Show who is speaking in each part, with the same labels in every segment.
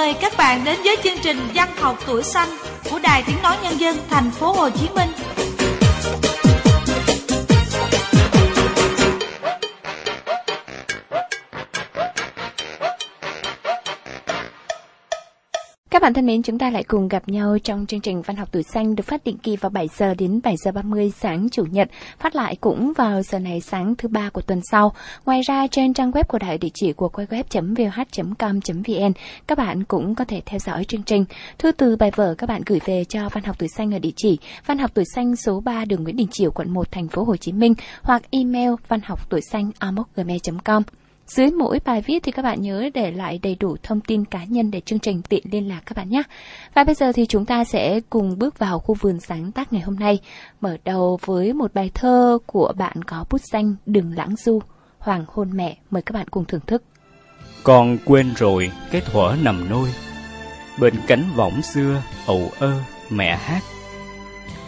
Speaker 1: Mời các bạn đến với chương trình Văn học tuổi xanh của Đài Tiếng nói Nhân dân, thành phố Hồ Chí Minh.
Speaker 2: Các bạn thân mến, chúng ta lại cùng gặp nhau trong chương trình Văn học tuổi xanh được phát định kỳ vào 7 giờ đến 7 giờ 30 sáng Chủ nhật, phát lại cũng vào giờ này sáng thứ ba của tuần sau. Ngoài ra trên trang web của đài địa chỉ của www.vh.com.vn, các bạn cũng có thể theo dõi chương trình. Thư từ bài vở các bạn gửi về cho Văn học tuổi xanh ở địa chỉ Văn học tuổi xanh số 3 đường Nguyễn Đình Chiểu, quận 1, thành phố Hồ Chí Minh hoặc email văn học tuổi xanh gmail.com. Dưới mỗi bài viết thì các bạn nhớ để lại đầy đủ thông tin cá nhân để chương trình tiện liên lạc các bạn nhé. Và bây giờ thì chúng ta sẽ cùng bước vào khu vườn sáng tác ngày hôm nay. Mở đầu với một bài thơ của bạn có bút danh Đừng Lãng Du, Hoàng hôn mẹ. Mời các bạn cùng thưởng thức.
Speaker 3: Con quên rồi cái thuở nằm nôi Bên cánh võng xưa ầu ơ mẹ hát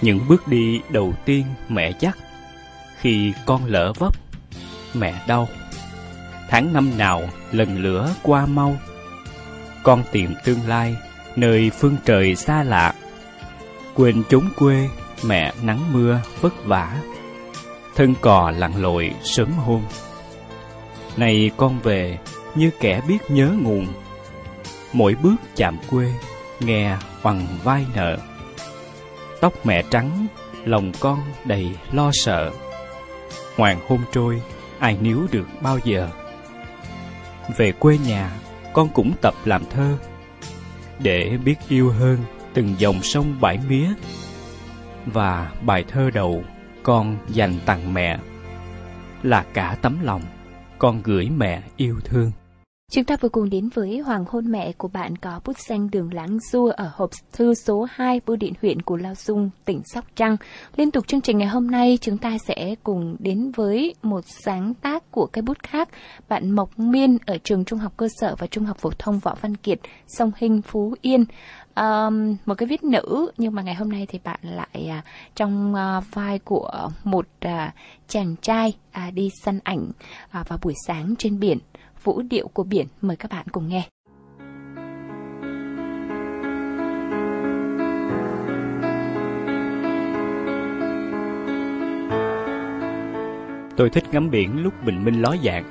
Speaker 3: Những bước đi đầu tiên mẹ dắt Khi con lỡ vấp Mẹ đau tháng năm nào lần lửa qua mau. Con tìm tương lai nơi phương trời xa lạ. Quên chốn quê, mẹ nắng mưa vất vả. Thân cò lặn lội sớm hôm. Này con về như kẻ biết nhớ nguồn. Mỗi bước chạm quê, nghe bằng vai nợ. Tóc mẹ trắng, lòng con đầy lo sợ. Hoàng hôn trôi, ai níu được bao giờ? Về quê nhà, con cũng tập làm thơ. Để biết yêu hơn từng dòng sông bãi mía và bài thơ đầu con dành tặng mẹ là cả tấm lòng con gửi mẹ yêu thương.
Speaker 2: Chúng ta vừa cùng đến với Hoàng hôn mẹ của bạn có bút danh đường Láng Du ở hộp thư số 2 bưu điện huyện của Lao Dung, tỉnh Sóc Trăng. Liên tục chương trình ngày hôm nay chúng ta sẽ cùng đến với một sáng tác của cây bút khác. Bạn Mộc Miên ở trường Trung học cơ sở và Trung học phổ thông Võ Văn Kiệt, sông Hinh, Phú Yên. Um, một cái viết nữ nhưng mà ngày hôm nay thì bạn lại uh, trong uh, vai của một uh, chàng trai uh, đi săn ảnh uh, vào buổi sáng trên biển vũ điệu của biển. Mời các bạn cùng nghe.
Speaker 3: Tôi thích ngắm biển lúc bình minh ló dạng,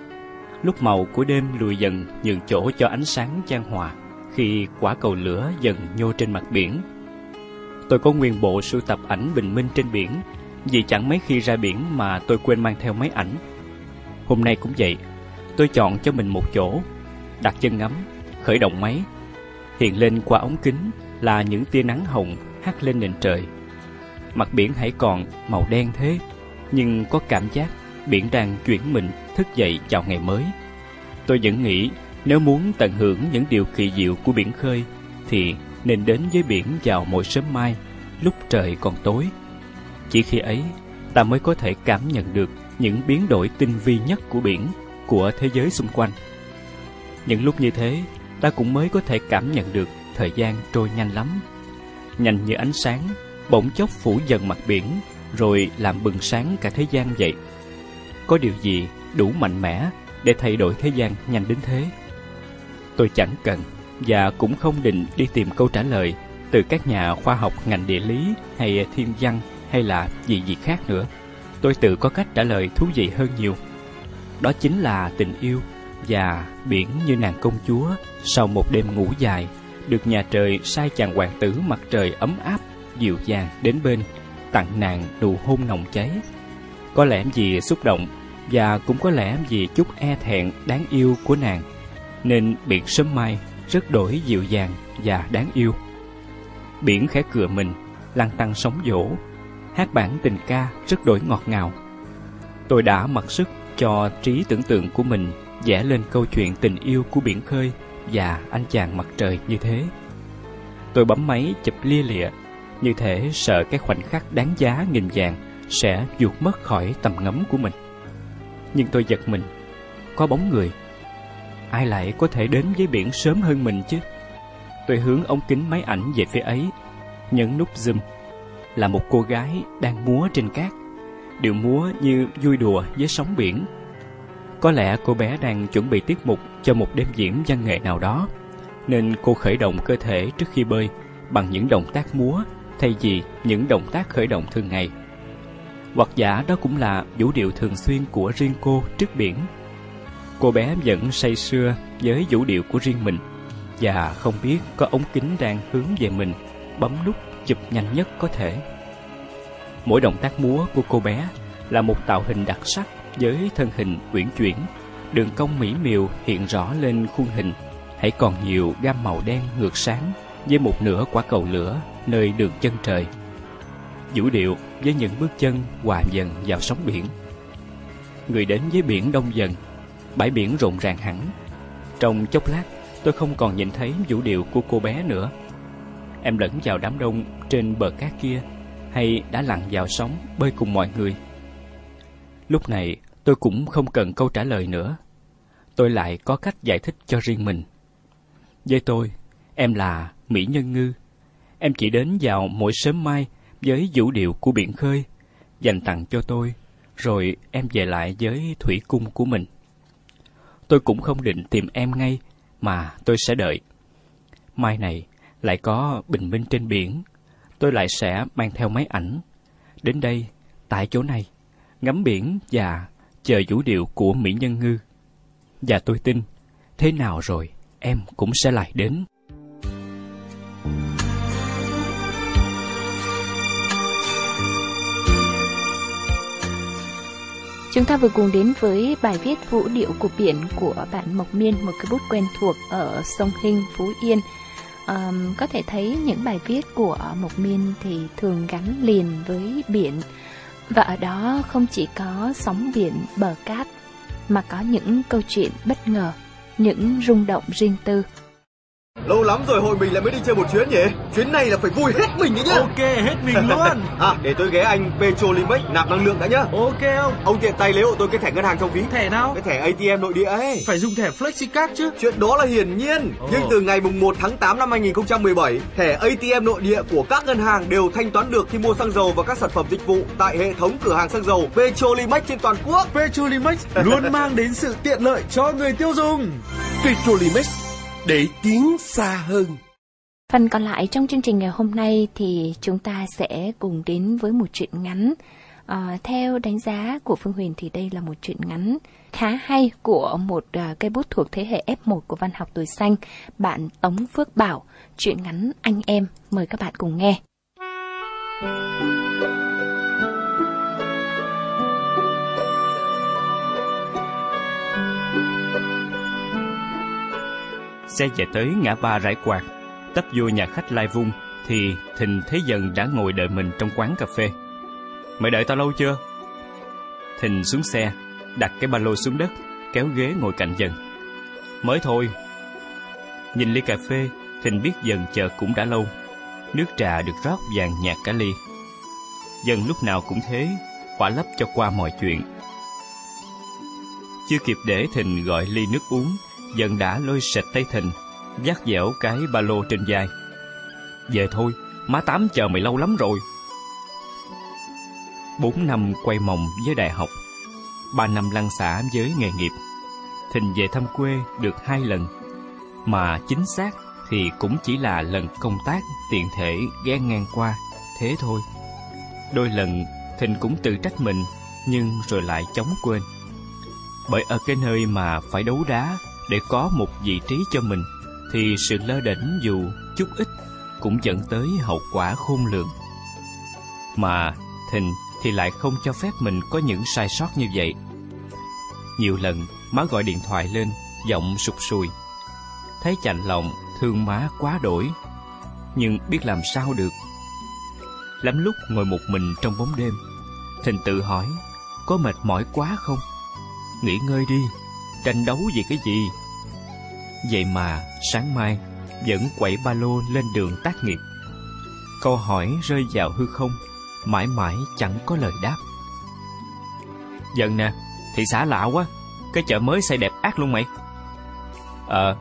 Speaker 3: lúc màu của đêm lùi dần nhường chỗ cho ánh sáng chan hòa, khi quả cầu lửa dần nhô trên mặt biển. Tôi có nguyên bộ sưu tập ảnh bình minh trên biển, vì chẳng mấy khi ra biển mà tôi quên mang theo máy ảnh. Hôm nay cũng vậy, tôi chọn cho mình một chỗ, đặt chân ngắm, khởi động máy. Hiện lên qua ống kính là những tia nắng hồng hắt lên nền trời. Mặt biển hãy còn màu đen thế, nhưng có cảm giác biển đang chuyển mình thức dậy chào ngày mới. Tôi vẫn nghĩ nếu muốn tận hưởng những điều kỳ diệu của biển khơi thì nên đến với biển vào mỗi sớm mai lúc trời còn tối. Chỉ khi ấy ta mới có thể cảm nhận được những biến đổi tinh vi nhất của biển của thế giới xung quanh. Những lúc như thế, ta cũng mới có thể cảm nhận được thời gian trôi nhanh lắm. Nhanh như ánh sáng, bỗng chốc phủ dần mặt biển, rồi làm bừng sáng cả thế gian vậy. Có điều gì đủ mạnh mẽ để thay đổi thế gian nhanh đến thế? Tôi chẳng cần và cũng không định đi tìm câu trả lời từ các nhà khoa học ngành địa lý hay thiên văn hay là gì gì khác nữa. Tôi tự có cách trả lời thú vị hơn nhiều. Đó chính là tình yêu và biển như nàng công chúa sau một đêm ngủ dài, được nhà trời sai chàng hoàng tử mặt trời ấm áp, dịu dàng đến bên, tặng nàng nụ hôn nồng cháy. Có lẽ gì xúc động và cũng có lẽ vì chút e thẹn đáng yêu của nàng, nên biển sớm mai rất đổi dịu dàng và đáng yêu. Biển khẽ cựa mình lăn tăng sóng dỗ hát bản tình ca rất đổi ngọt ngào. Tôi đã mặc sức cho trí tưởng tượng của mình vẽ lên câu chuyện tình yêu của biển khơi và anh chàng mặt trời như thế. Tôi bấm máy chụp lia lịa, như thể sợ cái khoảnh khắc đáng giá nghìn vàng sẽ vụt mất khỏi tầm ngắm của mình. Nhưng tôi giật mình, có bóng người. Ai lại có thể đến với biển sớm hơn mình chứ? Tôi hướng ống kính máy ảnh về phía ấy, nhấn nút zoom. Là một cô gái đang múa trên cát điệu múa như vui đùa với sóng biển. Có lẽ cô bé đang chuẩn bị tiết mục cho một đêm diễn văn nghệ nào đó. nên cô khởi động cơ thể trước khi bơi bằng những động tác múa thay vì những động tác khởi động thường ngày. Hoặc giả đó cũng là vũ điệu thường xuyên của riêng cô trước biển. Cô bé vẫn say sưa với vũ điệu của riêng mình và không biết có ống kính đang hướng về mình bấm nút chụp nhanh nhất có thể. Mỗi động tác múa của cô bé là một tạo hình đặc sắc với thân hình uyển chuyển, đường cong mỹ miều hiện rõ lên khuôn hình, hãy còn nhiều gam màu đen ngược sáng với một nửa quả cầu lửa nơi đường chân trời. Vũ điệu với những bước chân hòa dần vào sóng biển. Người đến với biển đông dần, bãi biển rộn ràng hẳn. Trong chốc lát, tôi không còn nhìn thấy vũ điệu của cô bé nữa. Em lẫn vào đám đông trên bờ cát kia hay đã lặn vào sóng bơi cùng mọi người. Lúc này tôi cũng không cần câu trả lời nữa. Tôi lại có cách giải thích cho riêng mình. Với tôi, em là Mỹ Nhân Ngư. Em chỉ đến vào mỗi sớm mai với vũ điệu của biển khơi, dành tặng cho tôi, rồi em về lại với thủy cung của mình. Tôi cũng không định tìm em ngay, mà tôi sẽ đợi. Mai này, lại có bình minh trên biển, tôi lại sẽ mang theo máy ảnh. Đến đây, tại chỗ này, ngắm biển và chờ vũ điệu của Mỹ Nhân Ngư. Và tôi tin, thế nào rồi em cũng sẽ lại đến.
Speaker 2: Chúng ta vừa cùng đến với bài viết Vũ điệu của biển của bạn Mộc Miên, một cái bút quen thuộc ở sông Hinh, Phú Yên. Um, có thể thấy những bài viết của Mộc Miên thì thường gắn liền với biển. Và ở đó không chỉ có sóng biển bờ cát mà có những câu chuyện bất ngờ, những rung động riêng tư.
Speaker 4: Lâu lắm rồi hội mình lại mới đi chơi một chuyến nhỉ? Chuyến này là phải vui hết mình đấy nhá.
Speaker 5: Ok, hết mình luôn.
Speaker 4: à, để tôi ghé anh Petrolimex nạp năng lượng đã nhá.
Speaker 5: Ok không?
Speaker 4: Ông tiện tay lấy hộ tôi cái thẻ ngân hàng trong ví.
Speaker 5: Thẻ nào?
Speaker 4: Cái thẻ ATM nội địa ấy.
Speaker 5: Phải dùng thẻ FlexiCard chứ.
Speaker 4: Chuyện đó là hiển nhiên. Oh. Nhưng từ ngày mùng 1 tháng 8 năm 2017, thẻ ATM nội địa của các ngân hàng đều thanh toán được khi mua xăng dầu và các sản phẩm dịch vụ tại hệ thống cửa hàng xăng dầu Petrolimex trên toàn quốc.
Speaker 5: Petrolimex luôn mang đến sự tiện lợi cho người tiêu dùng.
Speaker 6: Petrolimex để tiến xa hơn.
Speaker 2: Phần còn lại trong chương trình ngày hôm nay thì chúng ta sẽ cùng đến với một chuyện ngắn. À, theo đánh giá của Phương Huyền thì đây là một chuyện ngắn khá hay của một uh, cây bút thuộc thế hệ F1 của văn học tuổi xanh, bạn Tống Phước Bảo, chuyện ngắn anh em. Mời các bạn cùng nghe.
Speaker 3: Xe chạy tới ngã ba rải quạt, tấp vô nhà khách Lai Vung, thì Thình thấy dần đã ngồi đợi mình trong quán cà phê. Mày đợi tao lâu chưa? Thình xuống xe, đặt cái ba lô xuống đất, kéo ghế ngồi cạnh dần. Mới thôi. Nhìn ly cà phê, Thình biết dần chờ cũng đã lâu. Nước trà được rót vàng nhạt cả ly. Dần lúc nào cũng thế, quả lấp cho qua mọi chuyện. Chưa kịp để Thình gọi ly nước uống dần đã lôi sạch tay thình dắt dẻo cái ba lô trên vai. Về thôi, má tám chờ mày lâu lắm rồi. Bốn năm quay mòng với đại học, ba năm lăn xả với nghề nghiệp. Thình về thăm quê được hai lần, mà chính xác thì cũng chỉ là lần công tác tiện thể ghé ngang qua, thế thôi. Đôi lần thình cũng tự trách mình, nhưng rồi lại chóng quên. Bởi ở cái nơi mà phải đấu đá để có một vị trí cho mình thì sự lơ đễnh dù chút ít cũng dẫn tới hậu quả khôn lường. Mà Thình thì lại không cho phép mình có những sai sót như vậy. Nhiều lần má gọi điện thoại lên, giọng sụt sùi. Thấy chạnh lòng, thương má quá đổi. Nhưng biết làm sao được. Lắm lúc ngồi một mình trong bóng đêm, Thình tự hỏi, có mệt mỏi quá không? Nghỉ ngơi đi, tranh đấu vì cái gì? Vậy mà sáng mai vẫn quẩy ba lô lên đường tác nghiệp. Câu hỏi rơi vào hư không, mãi mãi chẳng có lời đáp. Dần nè, thị xã lạ quá, cái chợ mới xây đẹp ác luôn mày. Ờ,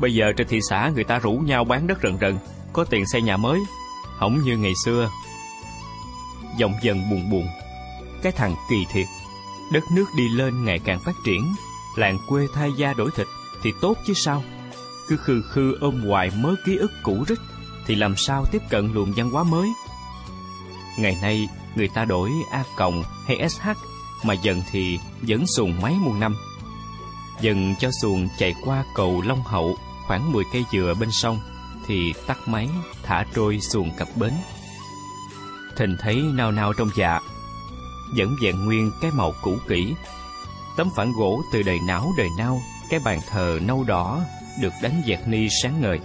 Speaker 3: bây giờ trên thị xã người ta rủ nhau bán đất rần rần, có tiền xây nhà mới, không như ngày xưa. Giọng dần buồn buồn, cái thằng kỳ thiệt, đất nước đi lên ngày càng phát triển, làng quê thay da đổi thịt thì tốt chứ sao cứ khư khư ôm hoài mớ ký ức cũ rích, thì làm sao tiếp cận luồng văn hóa mới? Ngày nay, người ta đổi A cộng hay SH, mà dần thì vẫn xuồng máy muôn năm. Dần cho xuồng chạy qua cầu Long Hậu khoảng 10 cây dừa bên sông, thì tắt máy, thả trôi xuồng cập bến. Thình thấy nao nao trong dạ, vẫn vẹn nguyên cái màu cũ kỹ. Tấm phản gỗ từ đời não đời nao, cái bàn thờ nâu đỏ được đánh dẹt ni sáng ngời.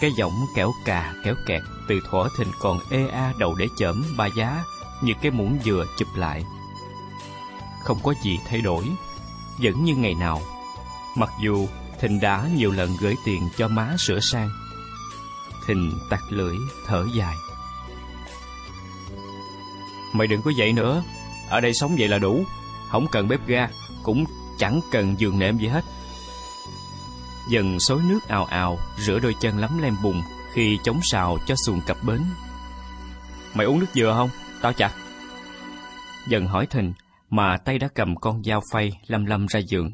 Speaker 3: Cái giọng kéo cà kéo kẹt từ thuở thình còn ê a đầu để chởm ba giá như cái muỗng dừa chụp lại. Không có gì thay đổi, vẫn như ngày nào. Mặc dù Thịnh đã nhiều lần gửi tiền cho má sửa sang. Thịnh tặc lưỡi, thở dài. Mày đừng có vậy nữa, ở đây sống vậy là đủ, không cần bếp ga, cũng chẳng cần giường nệm gì hết. Dần xối nước ào ào, rửa đôi chân lắm lem bùn khi chống sào cho xuồng cập bến. Mày uống nước dừa không? Tao chặt. Dần hỏi Thình, mà tay đã cầm con dao phay lâm lâm ra giường.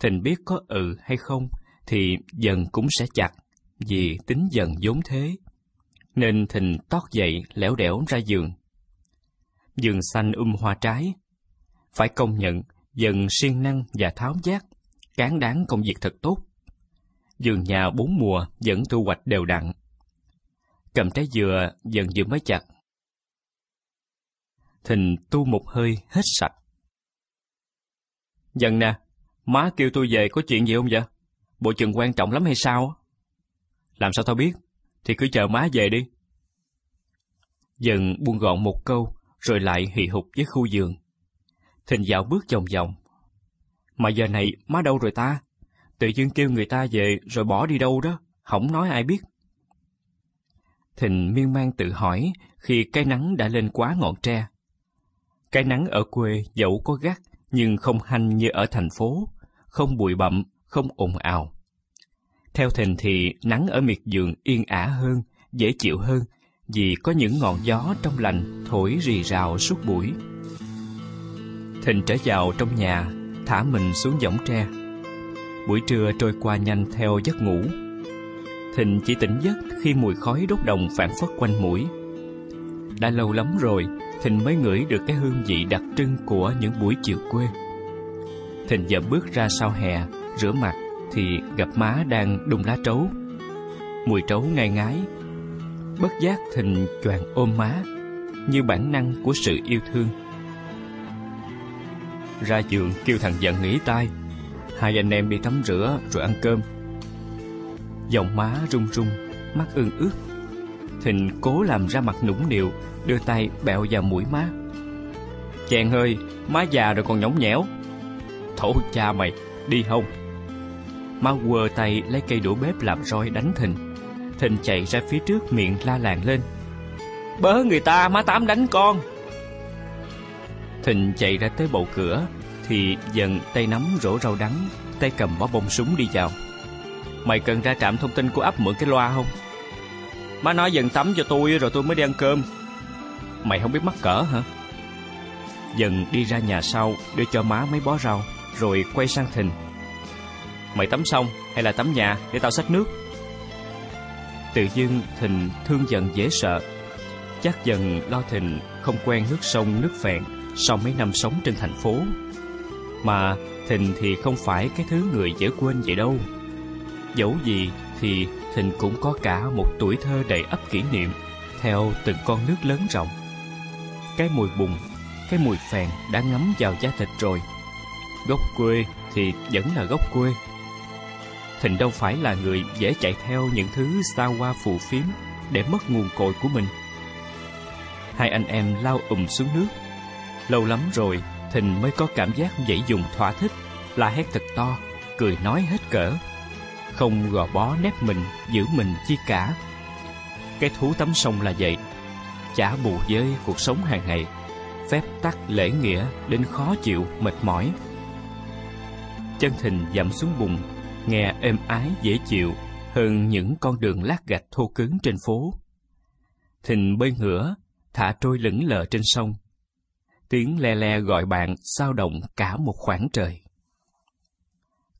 Speaker 3: Thình biết có ừ hay không, thì dần cũng sẽ chặt, vì tính dần vốn thế. Nên Thình tót dậy lẻo đẻo ra giường. Giường xanh um hoa trái. Phải công nhận, dần siêng năng và tháo giác, cán đáng công việc thật tốt. vườn nhà bốn mùa vẫn thu hoạch đều đặn. Cầm trái dừa dần vừa mới chặt. Thình tu một hơi hết sạch. Dần nè, má kêu tôi về có chuyện gì không vậy? Bộ trường quan trọng lắm hay sao? Làm sao tao biết? Thì cứ chờ má về đi. Dần buông gọn một câu, rồi lại hì hục với khu giường. Thình dạo bước vòng vòng. Mà giờ này má đâu rồi ta? Tự dưng kêu người ta về rồi bỏ đi đâu đó, không nói ai biết. Thình miên man tự hỏi khi cái nắng đã lên quá ngọn tre. Cái nắng ở quê dẫu có gắt nhưng không hanh như ở thành phố, không bụi bặm, không ồn ào. Theo Thình thì nắng ở miệt vườn yên ả hơn, dễ chịu hơn vì có những ngọn gió trong lành thổi rì rào suốt buổi. Thịnh trở vào trong nhà, thả mình xuống võng tre. Buổi trưa trôi qua nhanh theo giấc ngủ. Thịnh chỉ tỉnh giấc khi mùi khói đốt đồng phản phất quanh mũi. Đã lâu lắm rồi, Thịnh mới ngửi được cái hương vị đặc trưng của những buổi chiều quê. Thịnh giờ bước ra sau hè, rửa mặt thì gặp má đang đun lá trấu. Mùi trấu ngai ngái. Bất giác Thịnh choàng ôm má, như bản năng của sự yêu thương. Ra giường kêu thằng giận nghỉ tay, hai anh em đi tắm rửa rồi ăn cơm. Giọng má run run, mắt ương ướt. Thịnh cố làm ra mặt nũng nịu, đưa tay bẹo vào mũi má. Chàng hơi, má già rồi còn nhõng nhẽo. Thổ cha mày, đi không? Má quơ tay lấy cây đũa bếp làm roi đánh Thịnh. Thịnh chạy ra phía trước miệng la làng lên. Bớ người ta, má tám đánh con. Thịnh chạy ra tới bầu cửa, thì dần tay nắm rổ rau đắng, tay cầm bó bông súng đi vào. Mày cần ra trạm thông tin của ấp mượn cái loa không? Má nói dần tắm cho tôi rồi tôi mới đi ăn cơm. Mày không biết mắc cỡ hả? Dần đi ra nhà sau đưa cho má mấy bó rau, rồi quay sang Thịnh. Mày tắm xong hay là tắm nhà để tao xách nước? Tự dưng Thịnh thương dần dễ sợ. Chắc dần lo Thịnh không quen nước sông nước phèn sau mấy năm sống trên thành phố. Mà Thịnh thì không phải cái thứ người dễ quên vậy đâu. Dẫu gì thì Thịnh cũng có cả một tuổi thơ đầy ắp kỷ niệm theo từng con nước lớn rộng. Cái mùi bùn, cái mùi phèn đã ngấm vào da thịt rồi. Gốc quê thì vẫn là gốc quê. Thịnh đâu phải là người dễ chạy theo những thứ xa hoa phù phiếm để mất nguồn cội của mình. Hai anh em lao ùm xuống nước. Lâu lắm rồi, thình mới có cảm giác dậy dùng thỏa thích, la hét thật to, cười nói hết cỡ. Không gò bó nép mình, giữ mình chi cả. Cái thú tắm sông là vậy, chả bù với cuộc sống hàng ngày, phép tắc lễ nghĩa đến khó chịu, mệt mỏi. Chân Thình dậm xuống bùn, nghe êm ái dễ chịu hơn những con đường lát gạch thô cứng trên phố. thình bơi ngửa, thả trôi lững lờ trên sông. Tiếng le le gọi bạn sao động cả một khoảng trời.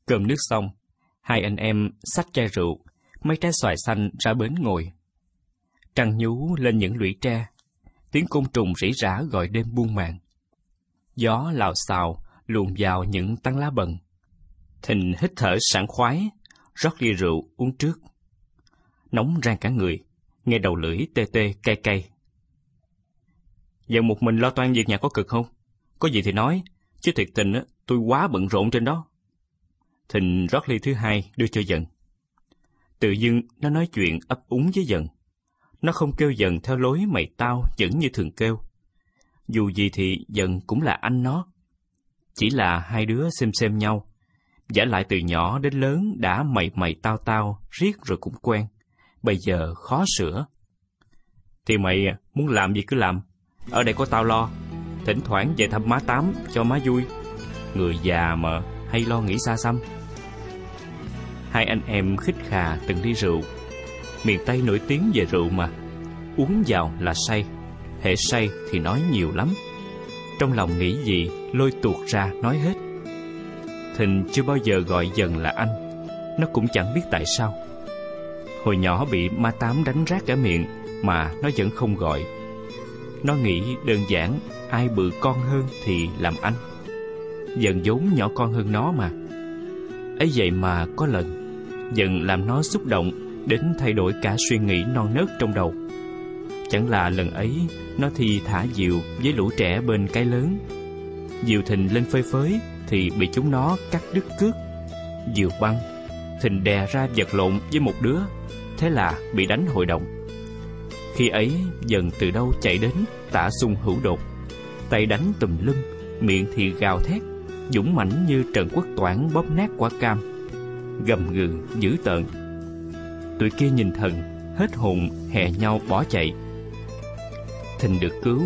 Speaker 3: Cơm nước xong, Hai anh em xách chai rượu, mấy trái xoài xanh ra bến ngồi. Trăng nhú lên những lũy tre, tiếng côn trùng rỉ rả gọi đêm buông màn. Gió lào xào luồn vào những tán lá bần. Thình hít thở sảng khoái, rót ly rượu uống trước. Nóng rang cả người, nghe đầu lưỡi tê tê cay cay. Giờ một mình lo toan việc nhà có cực không? Có gì thì nói, chứ thiệt tình á, tôi quá bận rộn trên đó. Thịnh rót ly thứ hai đưa cho dần. Tự dưng nó nói chuyện ấp úng với dần. Nó không kêu dần theo lối mày tao vẫn như thường kêu. Dù gì thì dần cũng là anh nó. Chỉ là hai đứa xem xem nhau. Giả lại từ nhỏ đến lớn đã mày mày tao tao, riết rồi cũng quen. Bây giờ khó sửa. Thì mày muốn làm gì cứ làm. Ở đây có tao lo. Thỉnh thoảng về thăm má Tám cho má vui. Người già mà hay lo nghĩ xa xăm. Hai anh em khích khà từng đi rượu. Miền Tây nổi tiếng về rượu mà. Uống vào là say. Hệ say thì nói nhiều lắm. Trong lòng nghĩ gì, lôi tuột ra nói hết. Thịnh chưa bao giờ gọi dần là anh. Nó cũng chẳng biết tại sao. Hồi nhỏ bị ma tám đánh rác cả miệng mà nó vẫn không gọi. Nó nghĩ đơn giản ai bự con hơn thì làm anh. Dần vốn nhỏ con hơn nó mà. ấy vậy mà có lần dần làm nó xúc động đến thay đổi cả suy nghĩ non nớt trong đầu. Chẳng là lần ấy nó thì thả diều với lũ trẻ bên cái lớn. Diều thình lên phơi phới thì bị chúng nó cắt đứt cước. Diều băng, thình đè ra vật lộn với một đứa, thế là bị đánh hội đồng. Khi ấy dần từ đâu chạy đến tả sung hữu đột, tay đánh tùm lưng miệng thì gào thét, dũng mãnh như Trần Quốc Toản bóp nát quả cam, gầm gừ dữ tợn. Tụi kia nhìn thần, hết hồn hè nhau bỏ chạy. Thình được cứu.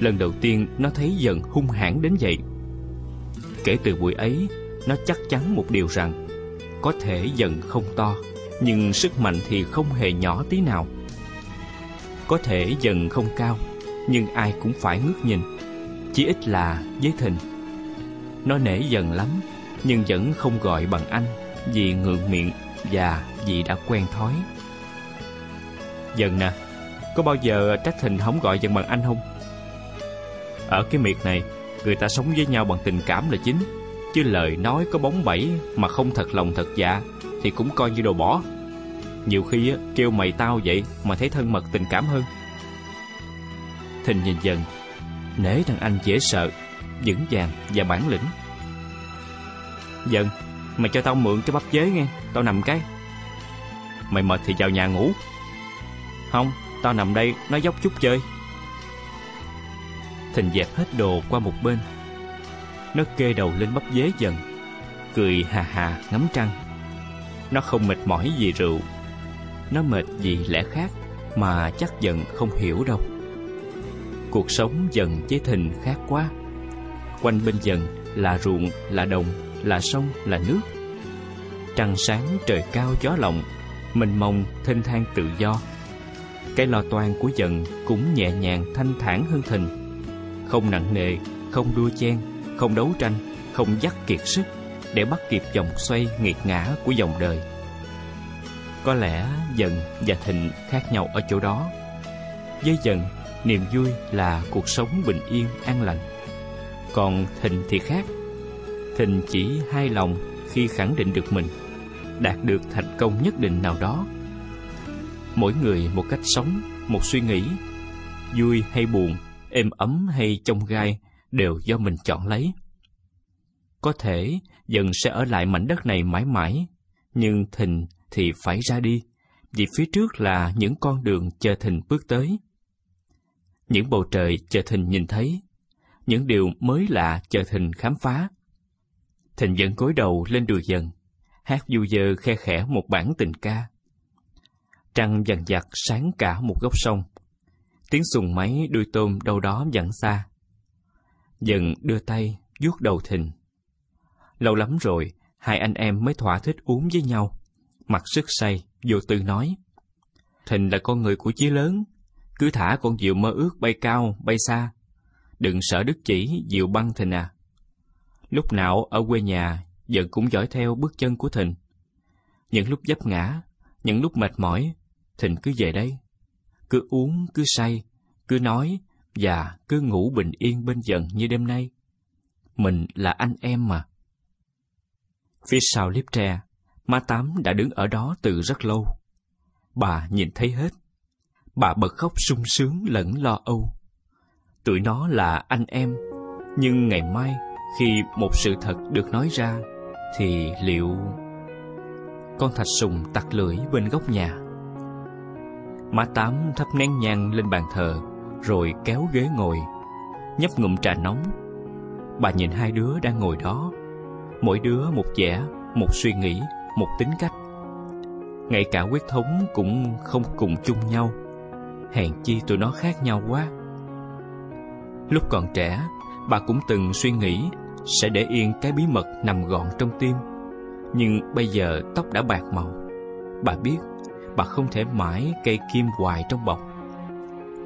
Speaker 3: Lần đầu tiên nó thấy dần hung hãn đến vậy. Kể từ buổi ấy, nó chắc chắn một điều rằng có thể dần không to, nhưng sức mạnh thì không hề nhỏ tí nào. Có thể dần không cao, nhưng ai cũng phải ngước nhìn, chỉ ít là với thình. Nó nể dần lắm, nhưng vẫn không gọi bằng anh vì ngượng miệng và vì đã quen thói. Dần nè, có bao giờ trách thình không gọi dần bằng anh không? Ở cái miệt này, người ta sống với nhau bằng tình cảm là chính, chứ lời nói có bóng bẩy mà không thật lòng thật dạ thì cũng coi như đồ bỏ. Nhiều khi kêu mày tao vậy mà thấy thân mật tình cảm hơn. Thình nhìn dần, nể thằng anh dễ sợ, vững vàng và bản lĩnh. Dần, mày cho tao mượn cái bắp chế nghe, tao nằm cái. Mày mệt thì vào nhà ngủ. Không, tao nằm đây nói dốc chút chơi. Thình dẹp hết đồ qua một bên. Nó kê đầu lên bắp dế dần, cười hà hà ngắm trăng. Nó không mệt mỏi vì rượu, nó mệt vì lẽ khác mà chắc dần không hiểu đâu. Cuộc sống dần với Thình khác quá. Quanh bên dần là ruộng, là đồng, là sông, là nước. Trăng sáng trời cao gió lộng, mình mông thênh thang tự do. Cái lo toan của dần cũng nhẹ nhàng thanh thản hơn Thình. Không nặng nề, không đua chen, không đấu tranh, không dắt kiệt sức để bắt kịp dòng xoay nghiệt ngã của dòng đời. Có lẽ dần và thịnh khác nhau ở chỗ đó. Với dần, niềm vui là cuộc sống bình yên, an lành. Còn thịnh thì khác. Thịnh chỉ hai lòng khi khẳng định được mình, đạt được thành công nhất định nào đó. Mỗi người một cách sống, một suy nghĩ, vui hay buồn, êm ấm hay trong gai đều do mình chọn lấy. Có thể dần sẽ ở lại mảnh đất này mãi mãi, nhưng thịnh thì phải ra đi, vì phía trước là những con đường chờ thình bước tới. Những bầu trời chờ thình nhìn thấy, những điều mới lạ chờ thình khám phá. Thình dẫn gối đầu lên đùi dần, hát du dơ khe khẽ một bản tình ca. Trăng dần dặt sáng cả một góc sông, tiếng sùng máy đuôi tôm đâu đó dặn xa. Dần đưa tay vuốt đầu thình. Lâu lắm rồi, hai anh em mới thỏa thích uống với nhau mặt sức say, vô tư nói. Thình là con người của chí lớn, cứ thả con diều mơ ước bay cao, bay xa. Đừng sợ đức chỉ, diều băng thình à. Lúc nào ở quê nhà, dần cũng dõi theo bước chân của thình. Những lúc dấp ngã, những lúc mệt mỏi, thình cứ về đây. Cứ uống, cứ say, cứ nói và cứ ngủ bình yên bên dần như đêm nay. Mình là anh em mà. Phía sau liếp tre, má Tám đã đứng ở đó từ rất lâu. Bà nhìn thấy hết. Bà bật khóc sung sướng lẫn lo âu. Tụi nó là anh em, nhưng ngày mai khi một sự thật được nói ra, thì liệu... Con thạch sùng tặc lưỡi bên góc nhà. Má Tám thắp nén nhang lên bàn thờ, rồi kéo ghế ngồi, nhấp ngụm trà nóng. Bà nhìn hai đứa đang ngồi đó, mỗi đứa một vẻ, một suy nghĩ, một tính cách. Ngay cả huyết thống cũng không cùng chung nhau. Hèn chi tụi nó khác nhau quá. Lúc còn trẻ, bà cũng từng suy nghĩ sẽ để yên cái bí mật nằm gọn trong tim. Nhưng bây giờ tóc đã bạc màu. Bà biết, bà không thể mãi cây kim hoài trong bọc.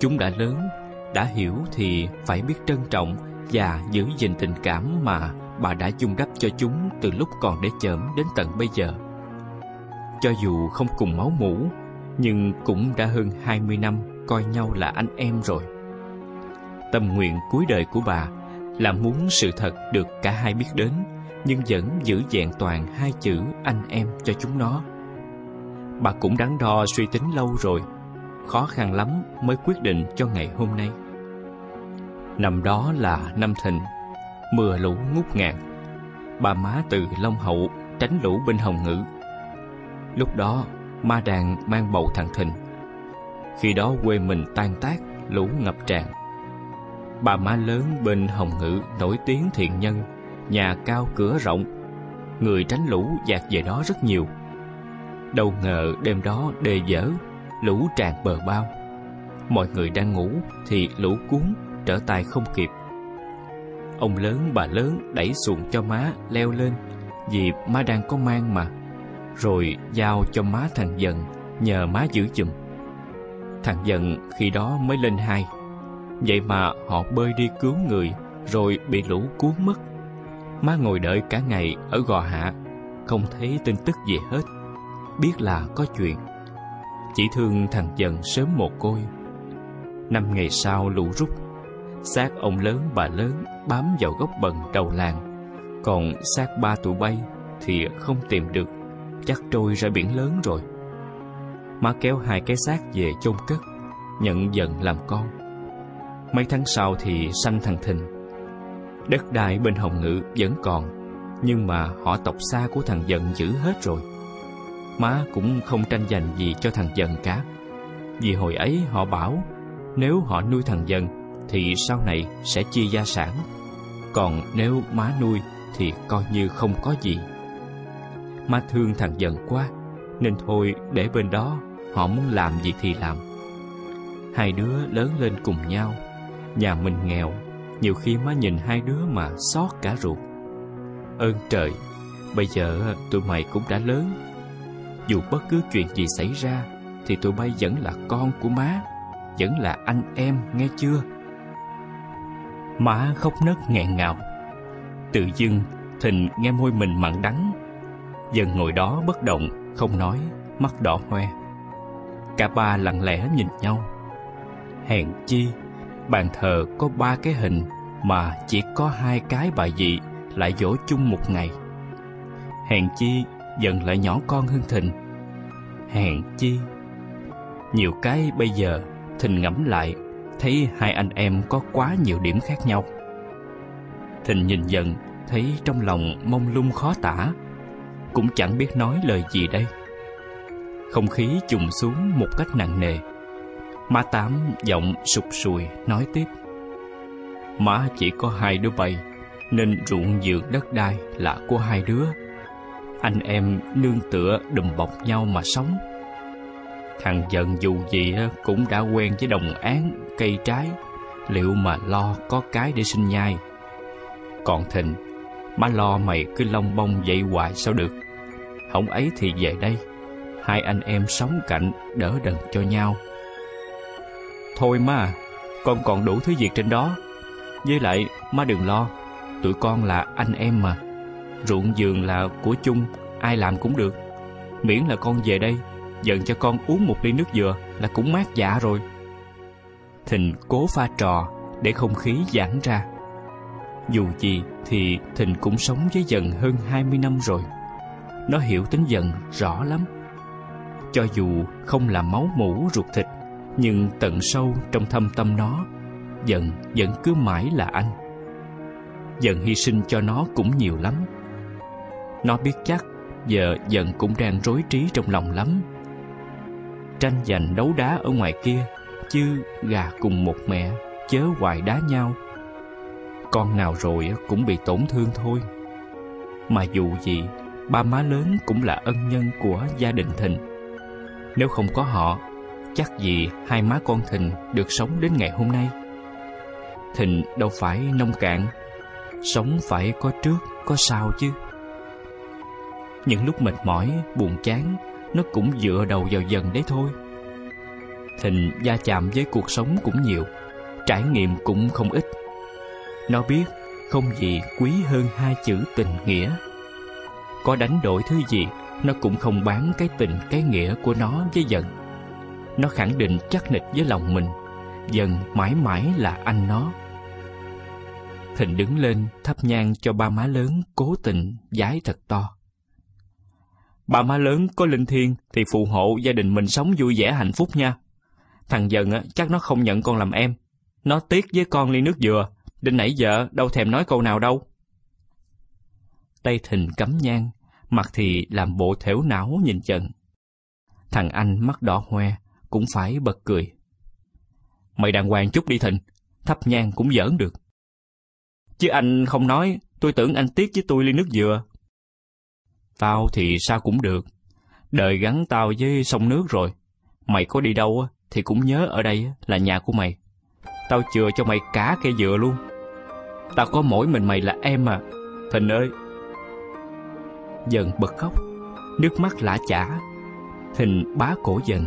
Speaker 3: Chúng đã lớn, đã hiểu thì phải biết trân trọng và giữ gìn tình cảm mà bà đã dung đắp cho chúng từ lúc còn để chởm đến tận bây giờ. Cho dù không cùng máu mủ, nhưng cũng đã hơn 20 năm coi nhau là anh em rồi. Tâm nguyện cuối đời của bà là muốn sự thật được cả hai biết đến, nhưng vẫn giữ vẹn toàn hai chữ anh em cho chúng nó. Bà cũng đắn đo suy tính lâu rồi, khó khăn lắm mới quyết định cho ngày hôm nay. Năm đó là năm thịnh, mưa lũ ngút ngàn. Bà má từ Long Hậu tránh lũ bên Hồng Ngự. Lúc đó, ma đàn mang bầu thằng thịnh. Khi đó quê mình tan tác, lũ ngập tràn. Bà má lớn bên Hồng Ngự nổi tiếng thiện nhân, nhà cao cửa rộng. Người tránh lũ dạt về đó rất nhiều. Đâu ngờ đêm đó đề dở, lũ tràn bờ bao. Mọi người đang ngủ thì lũ cuốn trở tay không kịp. Ông lớn bà lớn đẩy xuồng cho má leo lên vì má đang có mang mà. Rồi giao cho má thằng dần nhờ má giữ chùm. Thằng dần khi đó mới lên hai. Vậy mà họ bơi đi cứu người rồi bị lũ cuốn mất. Má ngồi đợi cả ngày ở gò hạ, không thấy tin tức gì hết. Biết là có chuyện. Chỉ thương thằng dần sớm một côi. Năm ngày sau lũ rút, xác ông lớn bà lớn bám vào gốc bần đầu làng. Còn xác ba tụi bay thì không tìm được, chắc trôi ra biển lớn rồi. Má kéo hai cái xác về chôn cất, nhận dần làm con. Mấy tháng sau thì sanh thằng Thình. Đất đai bên Hồng Ngự vẫn còn, nhưng mà họ tộc xa của thằng Dần giữ hết rồi. Má cũng không tranh giành gì cho thằng Dần cả. Vì hồi ấy họ bảo, nếu họ nuôi thằng Dần, thì sau này sẽ chia gia sản. Còn nếu má nuôi, thì coi như không có gì. Má thương thằng Dần quá, nên thôi để bên đó, họ muốn làm gì thì làm. Hai đứa lớn lên cùng nhau, Nhà mình nghèo, nhiều khi má nhìn hai đứa mà xót cả ruột. Ơn trời, bây giờ tụi mày cũng đã lớn. Dù bất cứ chuyện gì xảy ra, thì tụi bay vẫn là con của má, vẫn là anh em, nghe chưa? Má khóc nấc nghẹn ngào. Tự dưng, thình nghe môi mình mặn đắng. Dần ngồi đó bất động, không nói, mắt đỏ hoe. Cả ba lặng lẽ nhìn nhau. Hèn chi bàn thờ có ba cái hình mà chỉ có hai cái bà dị lại dỗ chung một ngày. Hèn chi dần lại nhỏ con hơn thình. Hèn chi nhiều cái bây giờ thình ngẫm lại thấy hai anh em có quá nhiều điểm khác nhau. thình nhìn dần thấy trong lòng mông lung khó tả, cũng chẳng biết nói lời gì đây. Không khí trùng xuống một cách nặng nề. Má Tám giọng sụp sùi nói tiếp Má chỉ có hai đứa bay Nên ruộng dược đất đai là của hai đứa Anh em nương tựa đùm bọc nhau mà sống Thằng dần dù gì cũng đã quen với đồng án, cây trái Liệu mà lo có cái để sinh nhai Còn Thịnh Má lo mày cứ lông bông vậy hoài sao được Hổng ấy thì về đây Hai anh em sống cạnh đỡ đần cho nhau Thôi má con còn đủ thứ việc trên đó. Với lại, má đừng lo, tụi con là anh em mà. Ruộng giường là của chung, ai làm cũng được. Miễn là con về đây, dần cho con uống một ly nước dừa là cũng mát dạ rồi. Thịnh cố pha trò để không khí giãn ra. Dù gì thì Thịnh cũng sống với dần hơn 20 năm rồi. Nó hiểu tính dần rõ lắm. Cho dù không là máu mủ ruột thịt, nhưng tận sâu trong thâm tâm nó, dần vẫn cứ mãi là anh. Dần hy sinh cho nó cũng nhiều lắm. Nó biết chắc giờ dần cũng đang rối trí trong lòng lắm. Tranh giành đấu đá ở ngoài kia, chứ gà cùng một mẹ, chớ hoài đá nhau. Con nào rồi cũng bị tổn thương thôi. Mà dù gì, ba má lớn cũng là ân nhân của gia đình Thịnh. Nếu không có họ, chắc gì hai má con Thịnh được sống đến ngày hôm nay. Thịnh đâu phải nông cạn, sống phải có trước, có sau chứ. Những lúc mệt mỏi, buồn chán, nó cũng dựa đầu vào dần đấy thôi. Thịnh gia chạm với cuộc sống cũng nhiều, trải nghiệm cũng không ít. Nó biết không gì quý hơn hai chữ tình nghĩa. Có đánh đổi thứ gì, nó cũng không bán cái tình cái nghĩa của nó với dần. Nó khẳng định chắc nịch với lòng mình, dần mãi mãi là anh nó. Thịnh đứng lên thắp nhang cho ba má lớn cố tình giái thật to bà má lớn có linh thiêng thì phù hộ gia đình mình sống vui vẻ hạnh phúc nha. Thằng dần á, chắc nó không nhận con làm em. Nó tiếc với con ly nước dừa, đến nãy giờ đâu thèm nói câu nào đâu. Tay thình cắm nhang, mặt thì làm bộ thểu não nhìn chần. Thằng anh mắt đỏ hoe, cũng phải bật cười. Mày đàng hoàng chút đi thịnh, thắp nhang cũng giỡn được. Chứ anh không nói, tôi tưởng anh tiếc với tôi ly nước dừa. Tao thì sao cũng được. Đời gắn tao với sông nước rồi. Mày có đi đâu thì cũng nhớ ở đây là nhà của mày. Tao chừa cho mày cả cây dừa luôn. Tao có mỗi mình mày là em à. Thịnh ơi! Dần bật khóc, nước mắt lã chả. Thịnh bá cổ dần,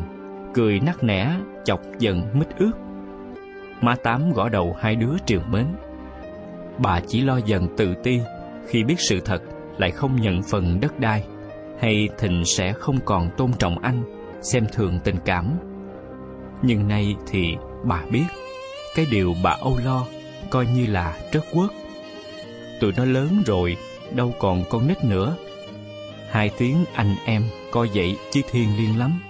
Speaker 3: cười nắc nẻ, chọc dần mít ướt. Má Tám gõ đầu hai đứa triều mến. Bà chỉ lo dần tự ti khi biết sự thật lại không nhận phần đất đai hay Thịnh sẽ không còn tôn trọng anh, xem thường tình cảm. Nhưng nay thì bà biết, cái điều bà âu lo coi như là trớt quất. Tụi nó lớn rồi, đâu còn con nít nữa. Hai tiếng anh em coi vậy chứ thiên liêng lắm,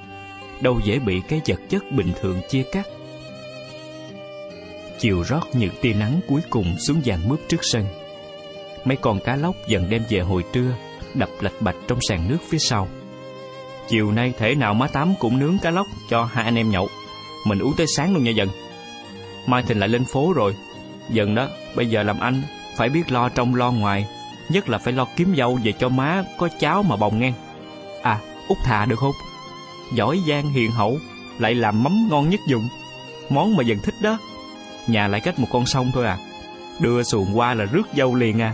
Speaker 3: đâu dễ bị cái vật chất bình thường chia cắt. Chiều rót những tia nắng cuối cùng xuống dàn mướp trước sân mấy con cá lóc dần đem về hồi trưa, đập lạch bạch trong sàn nước phía sau. Chiều nay thể nào má Tám cũng nướng cá lóc cho hai anh em nhậu. Mình uống tới sáng luôn nha dần. Mai thình lại lên phố rồi. Dần đó, bây giờ làm anh, phải biết lo trong lo ngoài. Nhất là phải lo kiếm dâu về cho má có cháu mà bồng ngang. À, út thà được không? Giỏi giang hiền hậu, lại làm mắm ngon nhất dùng. Món mà dần thích đó. Nhà lại cách một con sông thôi à. Đưa xuồng qua là rước dâu liền à.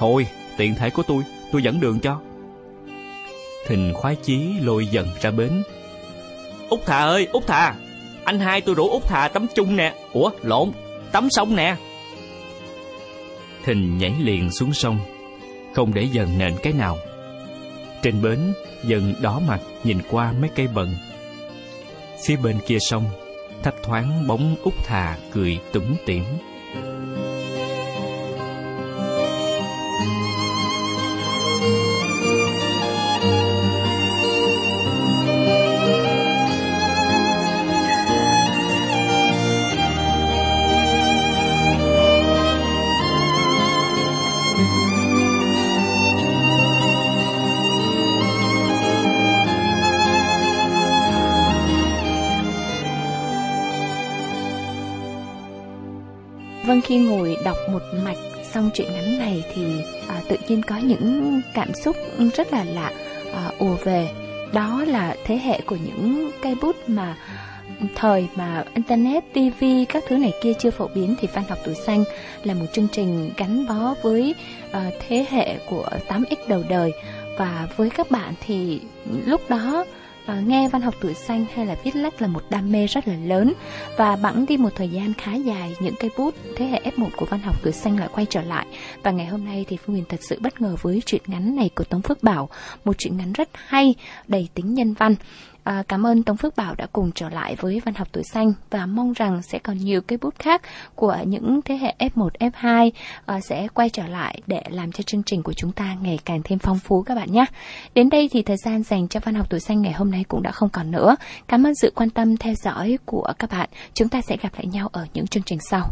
Speaker 3: Thôi, tiện thể của tôi, tôi dẫn đường cho. Thình khoái chí lôi dần ra bến. Út Thà ơi, Út Thà! Anh hai tôi rủ Út Thà tắm chung nè. Ủa, lộn, tắm sông nè. Thình nhảy liền xuống sông, không để dần nện cái nào. Trên bến, dần đỏ mặt nhìn qua mấy cây bần. Phía bên kia sông, thấp thoáng bóng Út Thà cười tủm tỉm.
Speaker 2: Khi ngồi đọc một mạch xong truyện ngắn này thì à, tự nhiên có những cảm xúc rất là lạ à, ùa về. Đó là thế hệ của những cây bút mà thời mà internet, TV các thứ này kia chưa phổ biến thì văn học tuổi xanh là một chương trình gắn bó với uh, thế hệ của 8x đầu đời và với các bạn thì lúc đó à, nghe văn học tuổi xanh hay là viết lách là một đam mê rất là lớn và bẵng đi một thời gian khá dài những cây bút thế hệ F1 của văn học tuổi xanh lại quay trở lại. Và ngày hôm nay thì Phương Huyền thật sự bất ngờ với truyện ngắn này của Tống Phước Bảo một truyện ngắn rất hay đầy tính nhân văn. À, cảm ơn Tống Phước Bảo đã cùng trở lại với Văn học tuổi xanh và mong rằng sẽ còn nhiều cây bút khác của những thế hệ F1, F2 à, sẽ quay trở lại để làm cho chương trình của chúng ta ngày càng thêm phong phú các bạn nhé. Đến đây thì thời gian dành cho Văn học tuổi xanh ngày hôm nay cũng đã không còn nữa. Cảm ơn sự quan tâm theo dõi của các bạn. Chúng ta sẽ gặp lại nhau ở những chương trình sau.